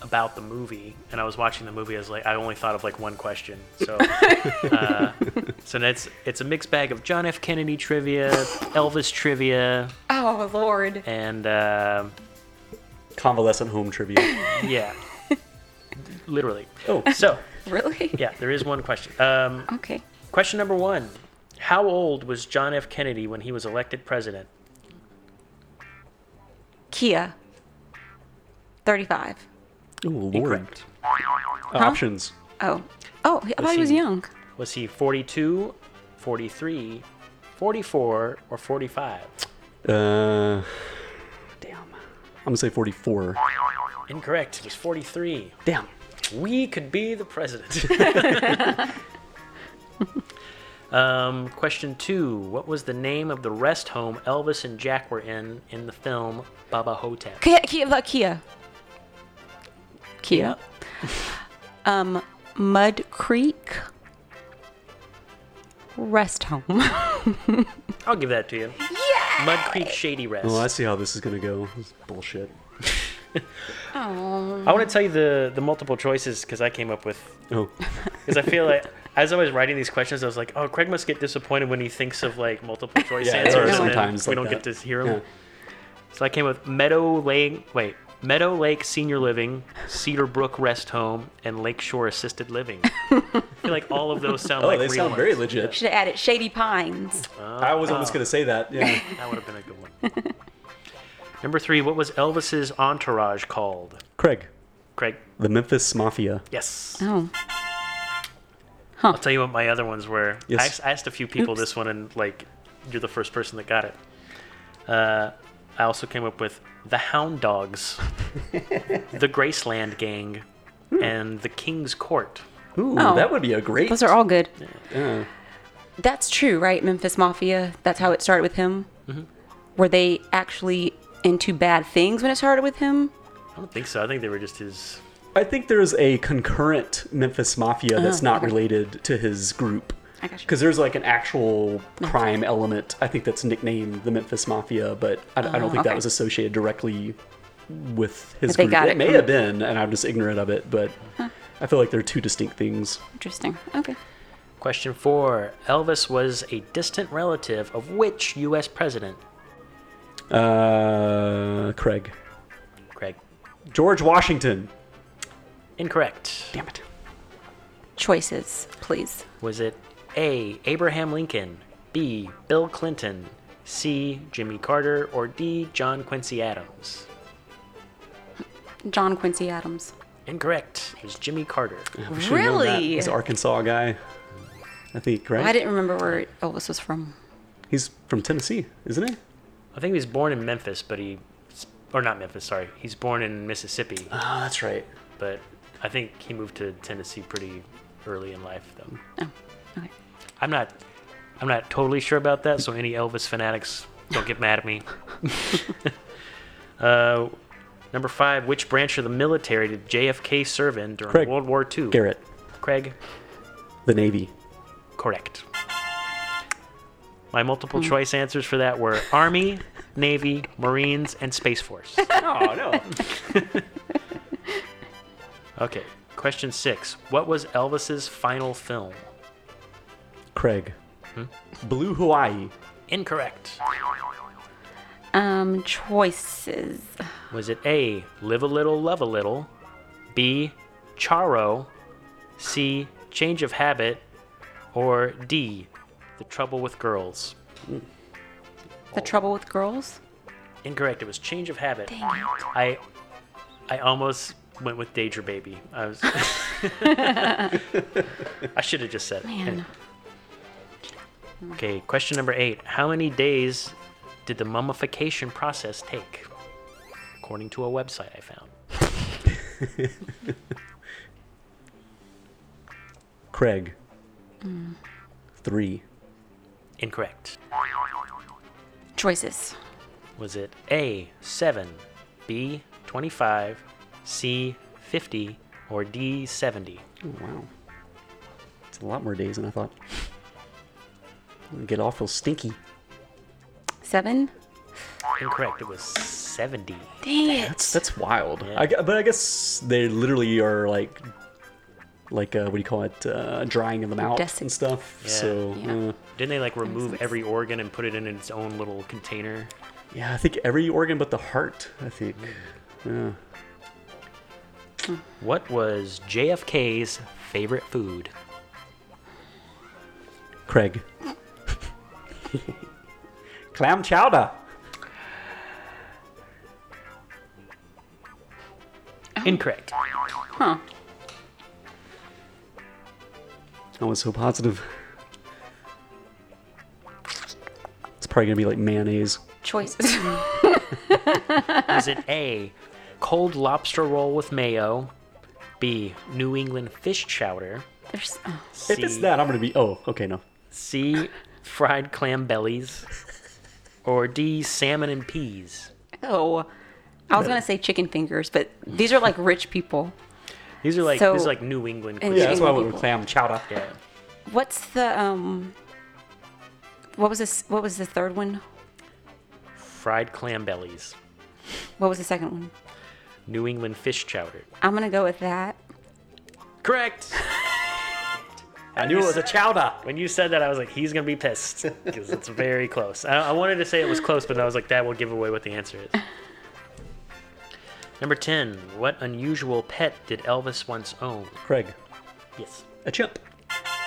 A: about the movie and I was watching the movie I was like I only thought of like one question so uh, so it's it's a mixed bag of John F Kennedy trivia Elvis trivia
B: Oh lord.
A: and uh,
C: Convalescent home trivia.
A: yeah literally
C: Oh.
A: so
B: Really?
A: yeah there is one question um,
B: Okay.
A: Question number one How old was John F. Kennedy when he was elected president?
B: Kia. Thirty-five.
C: Oh, Lord.
A: Incorrect.
C: Options.
B: Oh. Oh, I thought he was
A: he-
B: young.
A: Was he 42, 43, 44, or 45?
C: Uh, damn. I'm gonna say 44.
A: Incorrect. It was 43.
C: Damn.
A: We could be the president. um, question two What was the name of the rest home Elvis and Jack were in in the film Bubba Ho-Tep?
B: Kia. Kia. Kia. Kia. um, Mud Creek. Rest home.
A: I'll give that to you. Yeah! Mud Creek Shady Rest.
C: Oh, I see how this is gonna go. This is bullshit.
B: oh.
A: I want to tell you the, the multiple choices because I came up with
C: Oh,
A: Because I feel like as I was writing these questions, I was like, "Oh, Craig must get disappointed when he thinks of like multiple choice
C: Yeah,
A: answers,
B: there are
A: and
C: sometimes
A: we
C: like
A: don't
C: that.
A: get to hear them."
C: Yeah.
A: So I came with Meadow Lake, wait, Meadow Lake Senior Living, Cedar Brook Rest Home, and Lakeshore Assisted Living. I feel like all of those sound
C: oh,
A: like
C: they
A: real
C: sound very
A: ones.
C: legit.
B: Should have added Shady Pines.
C: I was almost gonna say that. Yeah.
A: That would have been a good one. Number three, what was Elvis's entourage called?
C: Craig,
A: Craig,
C: the Memphis Mafia.
A: yes.
B: Oh.
A: I'll tell you what my other ones were.
C: Yes.
A: I, asked, I asked a few people
B: Oops.
A: this one, and like, you're the first person that got it. Uh, I also came up with the Hound Dogs, the Graceland Gang, hmm. and the King's Court.
C: Ooh,
B: Oh.
C: that would be a great.
B: Those are all good.
C: Yeah.
B: That's true, right? Memphis Mafia. That's how it started with him. Mm-hmm. Were they actually into bad things when it started with him?
A: I don't think so. I think they were just his.
C: I think there's a concurrent Memphis Mafia that's
B: Oh,
C: not
B: okay.
C: related to his group.
B: I got you.
C: Because there's like an actual crime element, I think that's nicknamed the Memphis Mafia, but I, I don't think
B: Oh, okay.
C: that was associated directly with his
B: But they
C: group.
B: got
C: it,
B: it
C: may have been, and I'm just ignorant of it, but I feel like they're two distinct things.
B: Interesting. Okay.
A: Question four Elvis was a distant relative of which U.S. president?
C: Uh, Craig.
A: Craig.
C: George Washington.
A: Incorrect.
C: Damn it.
B: Choices, please.
A: Was it A. Abraham Lincoln, B. Bill Clinton, C. Jimmy Carter, or D. John Quincy Adams?
B: John Quincy Adams.
A: Incorrect. It was Jimmy Carter.
C: We should've known that.
B: Really?
C: He's an Arkansas guy. I think, right?
B: I didn't remember where Elvis was from.
C: He's from Tennessee, isn't he?
A: I think he was born in Memphis, but he, or not Memphis, sorry. He's born in Mississippi,
C: Oh, that's right.
A: but I think he moved to Tennessee pretty early in life, though.
B: Oh, okay.
A: I'm not, I'm not totally sure about that. So any Elvis fanatics, don't get mad at me. uh, number five, which branch of the military did JFK serve in during
C: Craig.
A: World War II?
C: Garrett,
A: Craig,
C: the Navy.
A: correct. My multiple choice answers for that were Army, Navy, Marines, and Space Force.
C: Oh, no.
A: Okay, question six. What was Elvis's final film?
C: Craig.
A: Hmm?
C: Blue Hawaii.
A: Incorrect.
B: Um, choices.
A: Was it A, Live a Little, Love a Little, B, Charro, C, Change of Habit, or D, The Trouble with Girls?
B: The Trouble with Girls.
A: Incorrect. It was Change of Habit.
B: Dang it.
A: I I almost went with Danger Baby. I was I should have just said it.
B: Man.
A: Okay, question number eight. How many days did the mummification process take? According to a website I found.
C: Craig.
B: Hmm.
C: Three.
A: Incorrect.
B: Choices.
A: Was it A, 7, B 25, C 50, or D 70?
C: Oh, wow. It's a lot more days than I thought. I'm gonna Get awful stinky.
B: Seven.
A: Incorrect. It was 70.
B: Dang it.
C: That's that's wild.
A: Yeah.
C: I but I guess they literally are like, like uh, what do you call it? Uh, drying them out
B: Desic-
C: and stuff.
A: Yeah.
C: So
B: Yeah.
C: uh,
A: Didn't they like remove every organ and put it in its own little container?
C: yeah, I think every organ but the heart. I think.
A: Mm.
C: Yeah.
A: What was JFK's favorite food?
C: Craig. Clam chowder. Oh.
A: Incorrect.
B: Huh.
C: I was so positive. It's probably gonna be like mayonnaise.
B: Choices.
A: Is it A, cold lobster roll with mayo? B, New England fish chowder?
B: There's, oh.
C: If it's that, I'm gonna be. Oh, okay, no.
A: C, fried clam bellies? Or D, salmon and peas?
B: oh. I was gonna say chicken fingers, but these are like rich people.
A: These are like
B: So-
A: this is like New England
B: and
A: cuisine.
C: Yeah, that's why I went with clam chowder.
A: Yeah.
B: What's the um? What was this? What was the third one?
A: Fried clam bellies.
B: What was the second one?
A: New England fish chowder.
B: I'm gonna go with that.
A: Correct.
C: I knew it was a chowder.
A: When you said that, I was like, he's gonna be pissed because it's very close. I, I wanted to say it was close, but I was like, that will give away what the answer is. Number ten. What unusual pet did Elvis once own?
C: Craig,
A: Yes.
C: a chimp.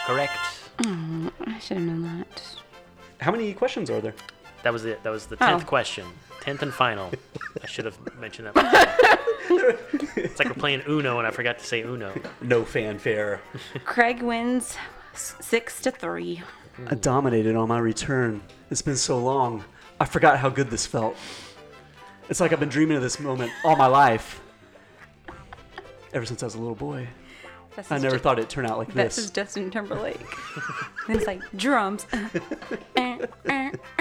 A: Correct.
B: Mm, I should have known that.
C: How many questions are there?
A: That was it. That was the tenth
B: Oh.
A: question. Tenth and final. I should have mentioned that. before. it's like we're playing Uno, and I forgot to say Uno.
C: No fanfare.
B: Craig wins six to three.
C: I dominated on my return. It's been so long. I forgot how good this felt. It's like I've been dreaming of this moment all my life. Ever since I was a little boy.
B: This
C: I never
B: Ju-
C: thought it'd turn out like
B: This
C: this.
B: is Justin Timberlake. then it's like drums.
H: Eh, eh, eh,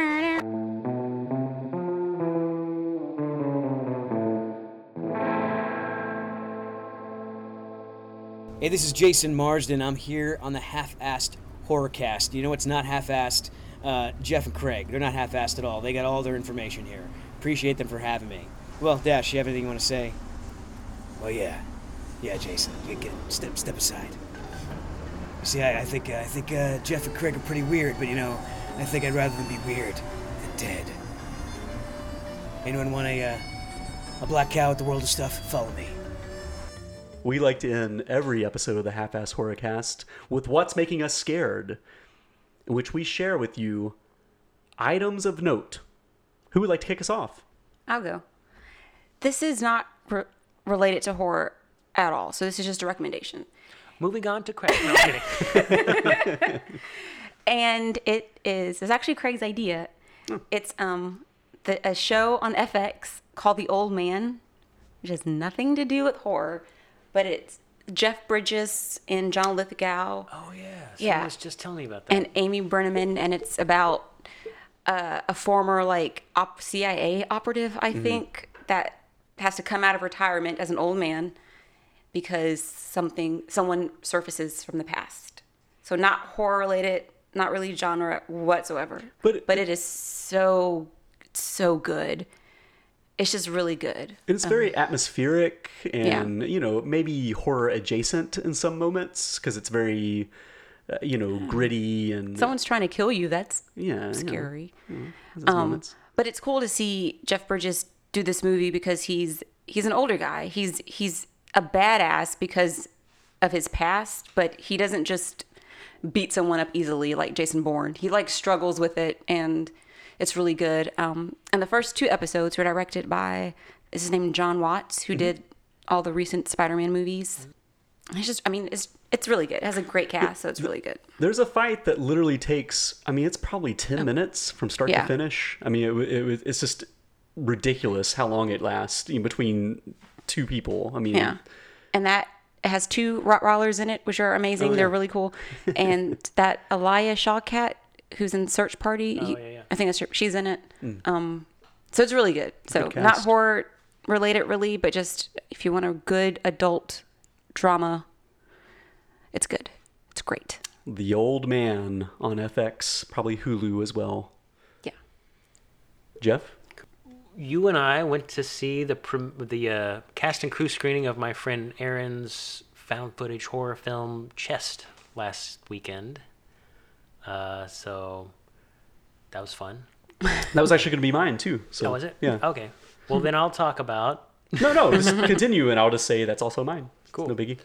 H: Hey, this is Jason Marsden. I'm here on the half-assed horrorcast. You know what's not half-assed? Uh, Jeff and Craig. They're not half-assed at all. They got all their information here. Appreciate them for having me. Well, Dash, you have anything you want to say? Well, yeah, yeah, Jason. Get, get step step aside. See, I, I think I think uh, Jeff and Craig are pretty weird, but you know, I think I'd rather them be weird than dead. Anyone want a uh, a black cow at the world of stuff? Follow me.
C: We like to end every episode of the Half Ass Horrorcast with what's making us scared, which we share with you items of note. Who would like to kick us off?
B: I'll go. This is not re- related to horror at all, so this is just a recommendation.
A: Moving on to Craig. No, I'm kidding.
B: and it is it's actually Craig's idea. It's um the, a show on FX called The Old Man, which has nothing to do with horror, but it's Jeff Bridges and John Lithgow
A: Oh yeah. Someone
B: Yeah.
A: was just telling me about that.
B: and Amy Brenneman, and it's about uh, a former like op- CIA operative, I think, that has to come out of retirement as an old man because something someone surfaces from the past. So not horror related, not really genre whatsoever.
C: But-
B: but it is so so good. It's just really good.
C: And it's very atmospheric and, you know, maybe horror adjacent in some moments because it's very, uh, you know, gritty and.
B: Someone's trying to kill you. That's
C: yeah, yeah,
B: scary.
C: those
B: Um, but it's cool to see Jeff Bridges do this movie because he's he's an older guy. He's he's a badass because of his past, but he doesn't just beat someone up easily like Jason Bourne. He like struggles with it and it's really good. Um, and the first two episodes were directed by is his name Jon Watts, who did all the recent Spider-Man movies. It's just, I mean, it's it's really good. It has a great cast, so it's really good.
C: There's a fight that literally takes. I mean, it's probably ten minutes from start to finish. I mean, it, it, it's just ridiculous how long it lasts in between two people. I mean,
B: Yeah. And that it has two Rottweilers in it, which are amazing. They're really cool. And that Alia Shawkat, who's in Search Party, he-
A: yeah, yeah.
B: I think that's her, she's in it. Um, so it's really good. So
C: Good
B: not horror relate it really, but just if you want a good adult drama, it's good. It's great.
C: The Old Man on FX, probably Hulu as well.
B: Yeah.
C: Jeff?
A: You and I went to see the the uh, cast and crew screening of my friend Aaron's found footage horror film Chest last weekend. Uh, so that was fun.
C: That was actually going to be mine too. So
A: Oh, was it?
C: Yeah.
A: Okay. Well, then I'll talk about.
C: No, no, just continue, and I'll just say that's also mine. It's
A: Cool.
C: no biggie.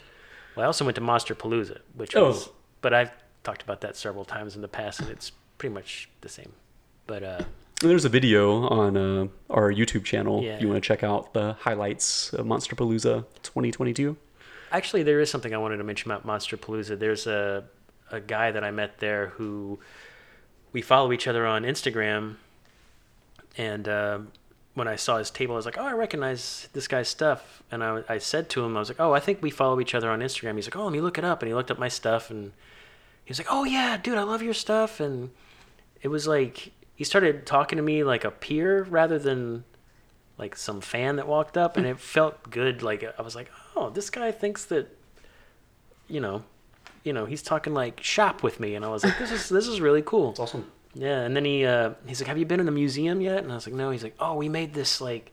A: Well, I also went to Monsterpalooza, which
C: Oh.
A: was. But I've talked about that several times in the past, and it's pretty much the same. But uh,
C: there's a video on uh, our YouTube channel.
A: Yeah.
C: If you want to check out the highlights of Monsterpalooza 2022.
A: Actually, there is something I wanted to mention about Monsterpalooza. There's a a guy that I met there who we follow each other on Instagram, and um when I saw his table, I was like, "Oh, I recognize this guy's stuff." And I, I said to him, "I was like, oh, I think we follow each other on Instagram." He's like, "Oh, let me look it up." And he looked up my stuff, and he was like, "Oh yeah, dude, I love your stuff." And it was like he started talking to me like a peer rather than like some fan that walked up and it felt good like i was like oh this guy thinks that you know you know he's talking like shop with me. And i was like this is this is really cool. It's
C: awesome.
A: Yeah and then he uh he's like have you been in the museum yet? And i was like no. He's like oh we made this like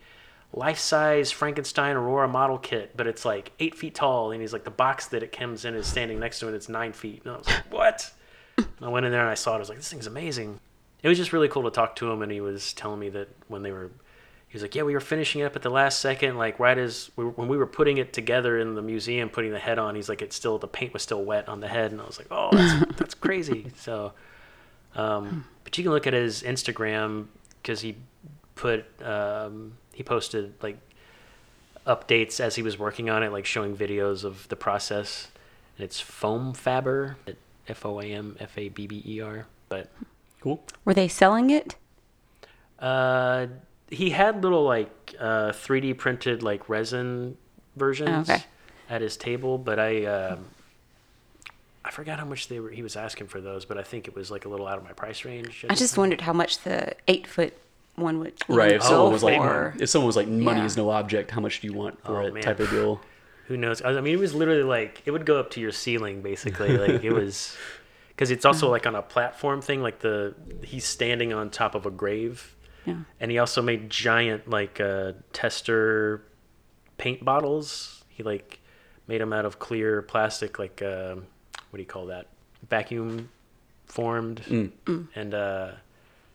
A: life-size frankenstein aurora model kit but it's like eight feet tall. And he's like the box that it comes in is standing next to it it's nine feet. And i was like what? And i went in there and i saw it. I was like this thing's amazing. It was just really cool to talk to him and he was telling me that when they were he was like, "Yeah, we were finishing it up at the last second, like right as we when we were putting it together in the museum, putting the head on. He's like, it's still the paint was still wet on the head, and I was like, oh, that's that's crazy. So, um, but you can look at his Instagram because he put um, he posted like updates as he was working on it, like showing videos of the process. And it's Foam Fabber, F O A M F A B B E R. But
C: Cool.
B: Were they selling it?
A: uh, he had little like uh, 3D printed like resin versions
B: Oh, okay.
A: at his table, but I um, I forgot how much they were. He was asking for those, but I think it was like a little out of my price range.
B: I just wondered how much the eight foot one would you
C: Right. If someone was like,
B: for.
C: if someone was like, money
B: Yeah.
C: is no object, how much do you want for
A: Oh,
C: it?
A: man.
C: Type of deal.
A: Who knows? I mean, it was literally like it would go up to your ceiling, basically. Like it was because it's also like on a platform thing. Like the he's standing on top of a grave,
B: Yeah.
A: and he also made giant like uh, tester paint bottles. He like made them out of clear plastic, like uh, what do you call that? Vacuum formed, and uh,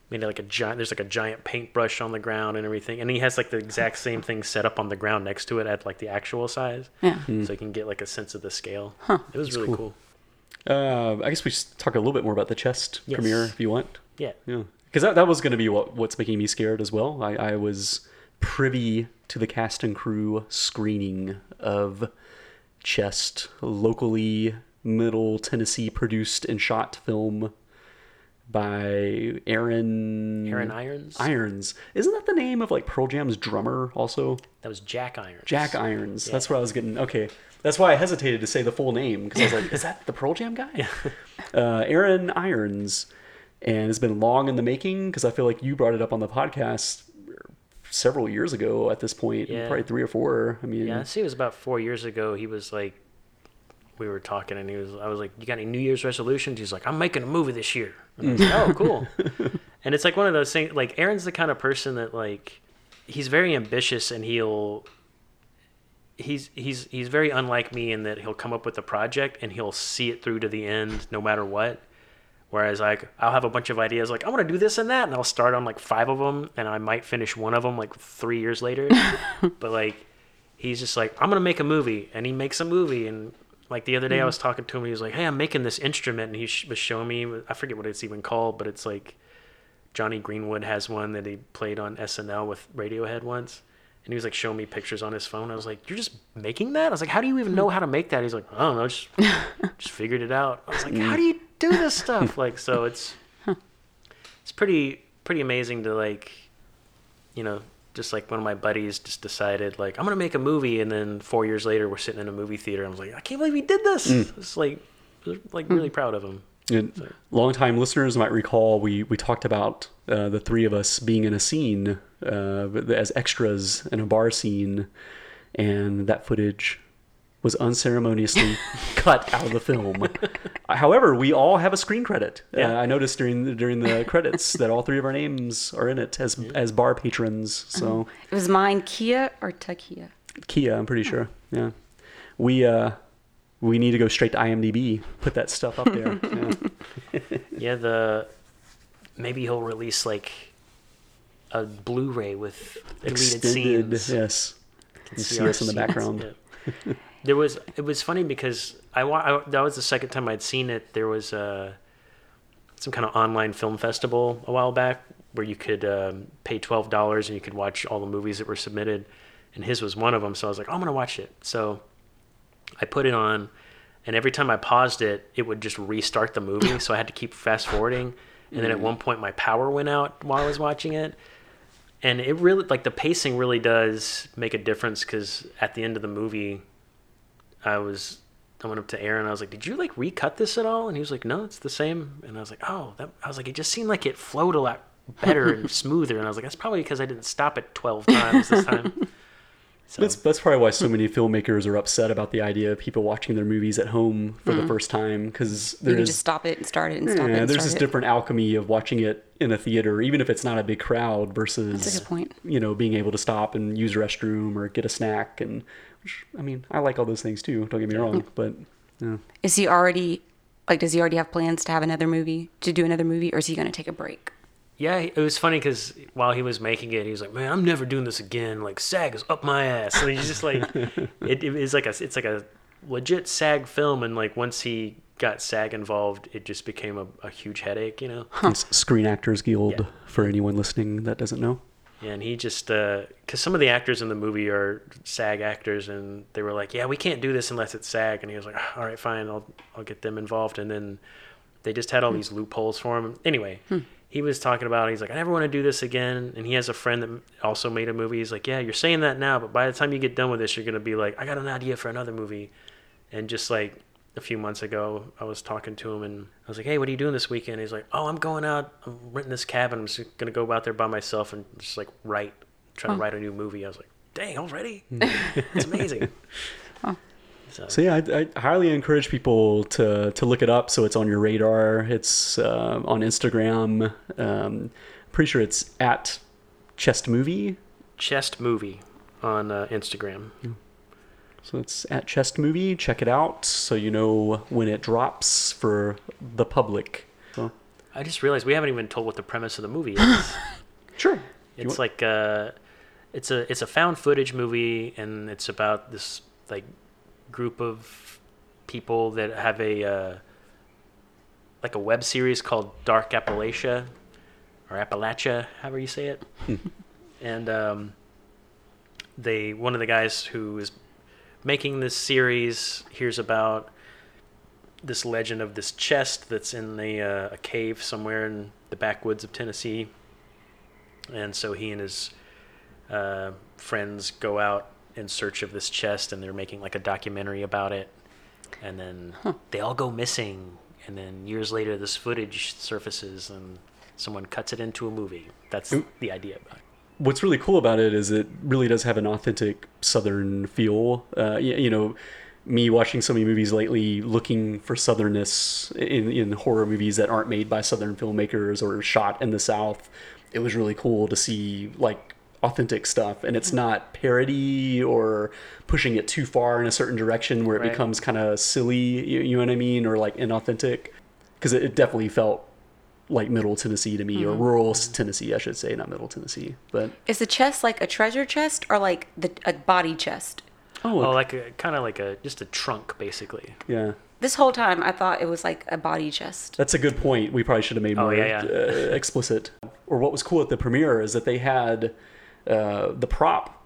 A: made it like a giant. There's like a giant paintbrush on the ground and everything, and he has like the exact same thing set up on the ground next to it at like the actual size,
B: Yeah.
A: so you can get like a sense of the scale. It was really cool.
C: Uh, I guess we should talk a little bit more about the chest
A: Yes.
C: premiere if you want.
A: Yeah.
C: Yeah, because that, that was going to be what what's making me scared as well. I, I was privy to the cast and crew screening of Chest, locally Middle Tennessee produced and shot film by Aaron
A: Aaron Irons.
C: Irons. Isn't that the name of like Pearl Jam's drummer also?
A: That was Jack Irons.
C: Jack Irons. That's what I was getting. Okay, that's why I hesitated to say the full name because I was like, "Is that the Pearl Jam guy?" uh, Aaron Irons, and it's been long in the making because I feel like you brought it up on the podcast several years ago. At this point,
A: Yeah.
C: probably three or four. I mean,
A: Yeah, I see. It was about four years ago. He was like, we were talking, and he was. I was like, "You got any New Year's resolutions?" He's like, "I'm making a movie this year." And I was like, "Oh, cool." and it's like one of those things. Like Aaron's the kind of person that like, he's very ambitious, and he'll. He's he's he's very unlike me in that he'll come up with a project and he'll see it through to the end no matter what. Whereas like I'll have a bunch of ideas like I want to do this and that, and I'll start on like five of them, and I might finish one of them like three years later. but like he's just like I'm gonna make a movie, and he makes a movie. And like the other day, I mm. was talking to him, he was like, "Hey, I'm making this instrument," and he sh- was showing me. I forget what it's even called, but it's like Jonny Greenwood has one that he played on SNL with Radiohead once. And he was like showing me pictures on his phone. I was like, "You're just making that?" I was like, "How do you even hmm. know how to make that?" He's like, "I don't know, just just figured it out." I was like, "How mm. do you do this stuff?" Like, so it's it's pretty pretty amazing to like, you know, just like one of my buddies just decided like I'm gonna make a movie, and then four years later we're sitting in a movie theater. I was like, I can't believe he did this. It's like, like really proud of him.
C: And longtime listeners might recall we, we talked about uh, the three of us being in a scene uh, as extras in a bar scene, and that footage was unceremoniously cut out of the film. However, we all have a screen credit.
A: Yeah.
C: Uh, I noticed during the, during the credits that all three of our names are in it as as bar patrons. So
B: It was mine, Kia or Takia.
C: Kia, I'm pretty sure. Yeah, we uh, we need to go straight to IMDb, put that stuff up there. Yeah.
A: Yeah, the maybe he'll release like a Blu-ray with deleted
C: Extended,
A: scenes.
C: yes.
A: Can
C: You see us in the
A: scenes.
C: background.
A: Yeah. There was it was funny because I, I that was the second time I'd seen it. There was uh, some kind of online film festival a while back where you could um, pay twelve dollars and you could watch all the movies that were submitted, and his was one of them. So I was like, oh, I'm gonna watch it. So I put it on, and every time I paused it, it would just restart the movie. so I had to keep fast forwarding. And then at one point, my power went out while I was watching it and it really like the pacing really does make a difference because at the end of the movie i was i went up to aaron i was like did you like recut this at all and he was like no it's the same and i was like oh that i was like it just seemed like it flowed a lot better and smoother and i was like that's probably because i didn't stop it 12 times this time so
C: That's that's probably why so many filmmakers are upset about the idea of people watching their movies at home for the mm-hmm. first time because
B: You can just stop it and start it and stop it.
C: yeah,
B: And
C: there's
B: start
C: this
B: it.
C: different alchemy of watching it in a theater, even if it's not a big crowd, versus
B: That's a good point.
C: you know being able to stop and use a restroom or get a snack and which, I mean I like all those things too. Don't get me wrong, mm. but yeah.
B: Is he already like? Does he already have plans to have another movie to do another movie, or is he going to take a break?
A: yeah it was funny because while he was making it he was like man i'm never doing this again like sag is up my ass so he's just like it, it is like a it's like a legit sag film and like once he got sag involved it just became a, a huge headache you know
C: It's Screen Actors Guild
A: Yeah.
C: for anyone listening that doesn't know.
A: And he just uh, because some of the actors in the movie are SAG actors, and they were like, "Yeah, we can't do this unless it's SAG," and he was like, "All right, fine, I'll I'll get them involved." And then they just had all hmm. these loopholes for him. Anyway, hmm. he was talking about he's like, "I never want to do this again," and he has a friend that also made a movie. He's like, "Yeah, you're saying that now, but by the time you get done with this, you're gonna be like, I got an idea for another movie," and just like. A few months ago, I was talking to him and I was like, "Hey, what are you doing this weekend?" He's like, "Oh, I'm going out. I'm renting this cabin. I'm just gonna go out there by myself and just like write, trying to write a new movie." I was like, "Dang, already? it's amazing." So,
C: So yeah, I, I highly encourage people to to look it up so it's on your radar. It's uh, on Instagram. Um, pretty sure it's at Chest Movie.
A: chest movie on uh, Instagram.
C: So it's at Chest Movie. Check it out so you know when it drops for the public. So
A: I just realized we haven't even told what the premise of the movie is.
C: sure.
A: it's like uh it's a it's a found footage movie and it's about this like group of people that have a uh, like a web series called Dark Appalachia or Appalachia, however you say it. and um, they one of the guys who is making this series hears about this legend of this chest that's in the uh, a cave somewhere in the backwoods of Tennessee. And so he and his uh, friends go out in search of this chest and they're making like a documentary about it. And then they all go missing. And then years later this footage surfaces and someone cuts it into a movie. That's the idea about it
C: what's really cool about it is it really does have an authentic southern feel. Uh, y- you know me watching so many movies lately looking for southernness in, in horror movies that aren't made by southern filmmakers or shot in the south it was really cool to see like authentic stuff. And it's not parody or pushing it too far in a certain direction where it
A: Right.
C: becomes kind of silly you, you know what i mean? Or like inauthentic. Because it, it definitely felt like middle tennessee to me or rural tennessee i should say not middle tennessee but
B: Is the chest like a treasure chest or like the a body chest?
C: oh,
A: oh like a kind of like a just a trunk basically
C: yeah
B: This whole time I thought it was like a body chest.
C: That's a good point. We probably should have made
A: Oh,
C: more
A: yeah, yeah.
C: Uh, explicit. Or what was cool at the premiere is that they had uh, the prop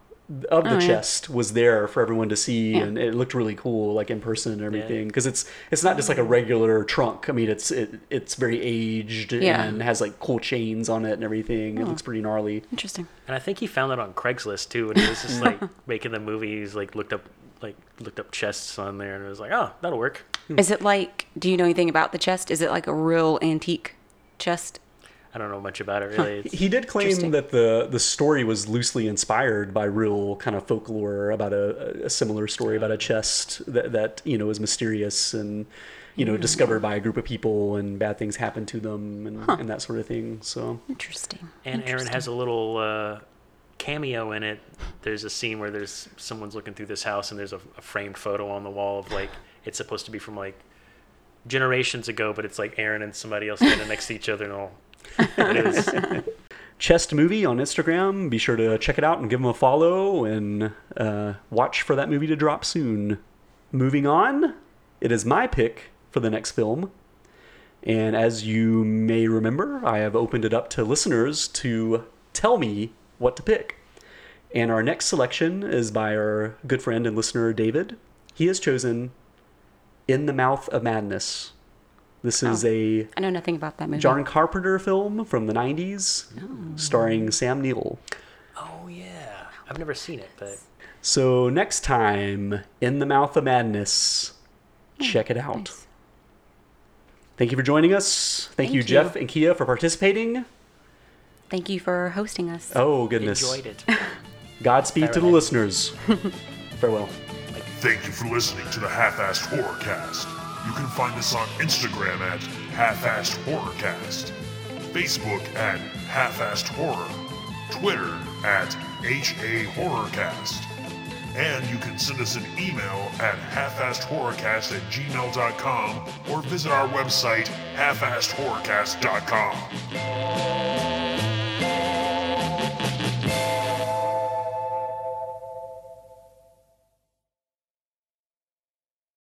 C: of the
B: Oh, yeah.
C: chest was there for everyone to see, and it looked really cool, like in person and everything. Because it's it's not just like a regular trunk. I mean, it's it, it's very aged
B: Yeah.
C: and has like cool chains on it and everything. It oh. looks pretty gnarly.
B: Interesting.
A: And I think he found it on Craigslist too, and he was just like making the movies like looked up like looked up chests on there, and it was like, oh, that'll work.
B: Is it like? Do you know anything about the chest? Is it like a real antique chest?
A: I don't know much about it really. It's,
C: He did claim that the the story was loosely inspired by real kind of folklore about a, a similar story about a chest that that you know is mysterious and you know discovered by a group of people and bad things happen to them and, and that sort of thing. So
B: Interesting.
A: and Aaron has a little uh, cameo in it. There's a scene where there's someone's looking through this house, and there's a, a framed photo on the wall of like it's supposed to be from like generations ago, but it's like Aaron and somebody else standing next to each other and all.
C: Chest Movie on Instagram. Be sure to check it out and give them a follow and uh, watch for that movie to drop soon. Moving on, it is my pick for the next film. And as you may remember, I have opened it up to listeners to tell me what to pick. And our next selection is by our good friend and listener, David. He has chosen In the Mouth of Madness. This oh. is a
B: I know nothing about that movie.
C: John Carpenter film from the 90s starring Sam Neill.
A: oh yeah, I've never seen it, but
C: So next time, In the Mouth of Madness, oh, check it out.
B: Nice.
C: Thank you for joining us. Thank,
B: Thank
C: you,
B: you.
C: Jeff and Kia, for participating.
B: Thank you for hosting us.
C: Oh, goodness.
A: enjoyed it.
C: Godspeed to the
A: Alright.
C: listeners. Farewell.
G: Thank you for listening to the Half-Assed Horrorcast. You can find us on Instagram at Half-Assed Horrorcast, Facebook at Half-Assed Horror, Twitter at HA Horrorcast, and you can send us an email at halfassedhorrorcast at gmail.com or visit our website halfassedhorrorcast.com.